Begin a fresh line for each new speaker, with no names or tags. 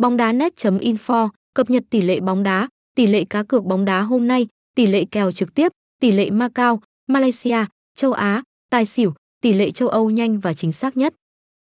Bóng đá net.info cập nhật tỷ lệ bóng đá, tỷ lệ cá cược bóng đá hôm nay, tỷ lệ kèo trực tiếp, tỷ lệ Macau, Malaysia, châu Á, tài xỉu, tỷ lệ châu Âu nhanh và chính xác nhất.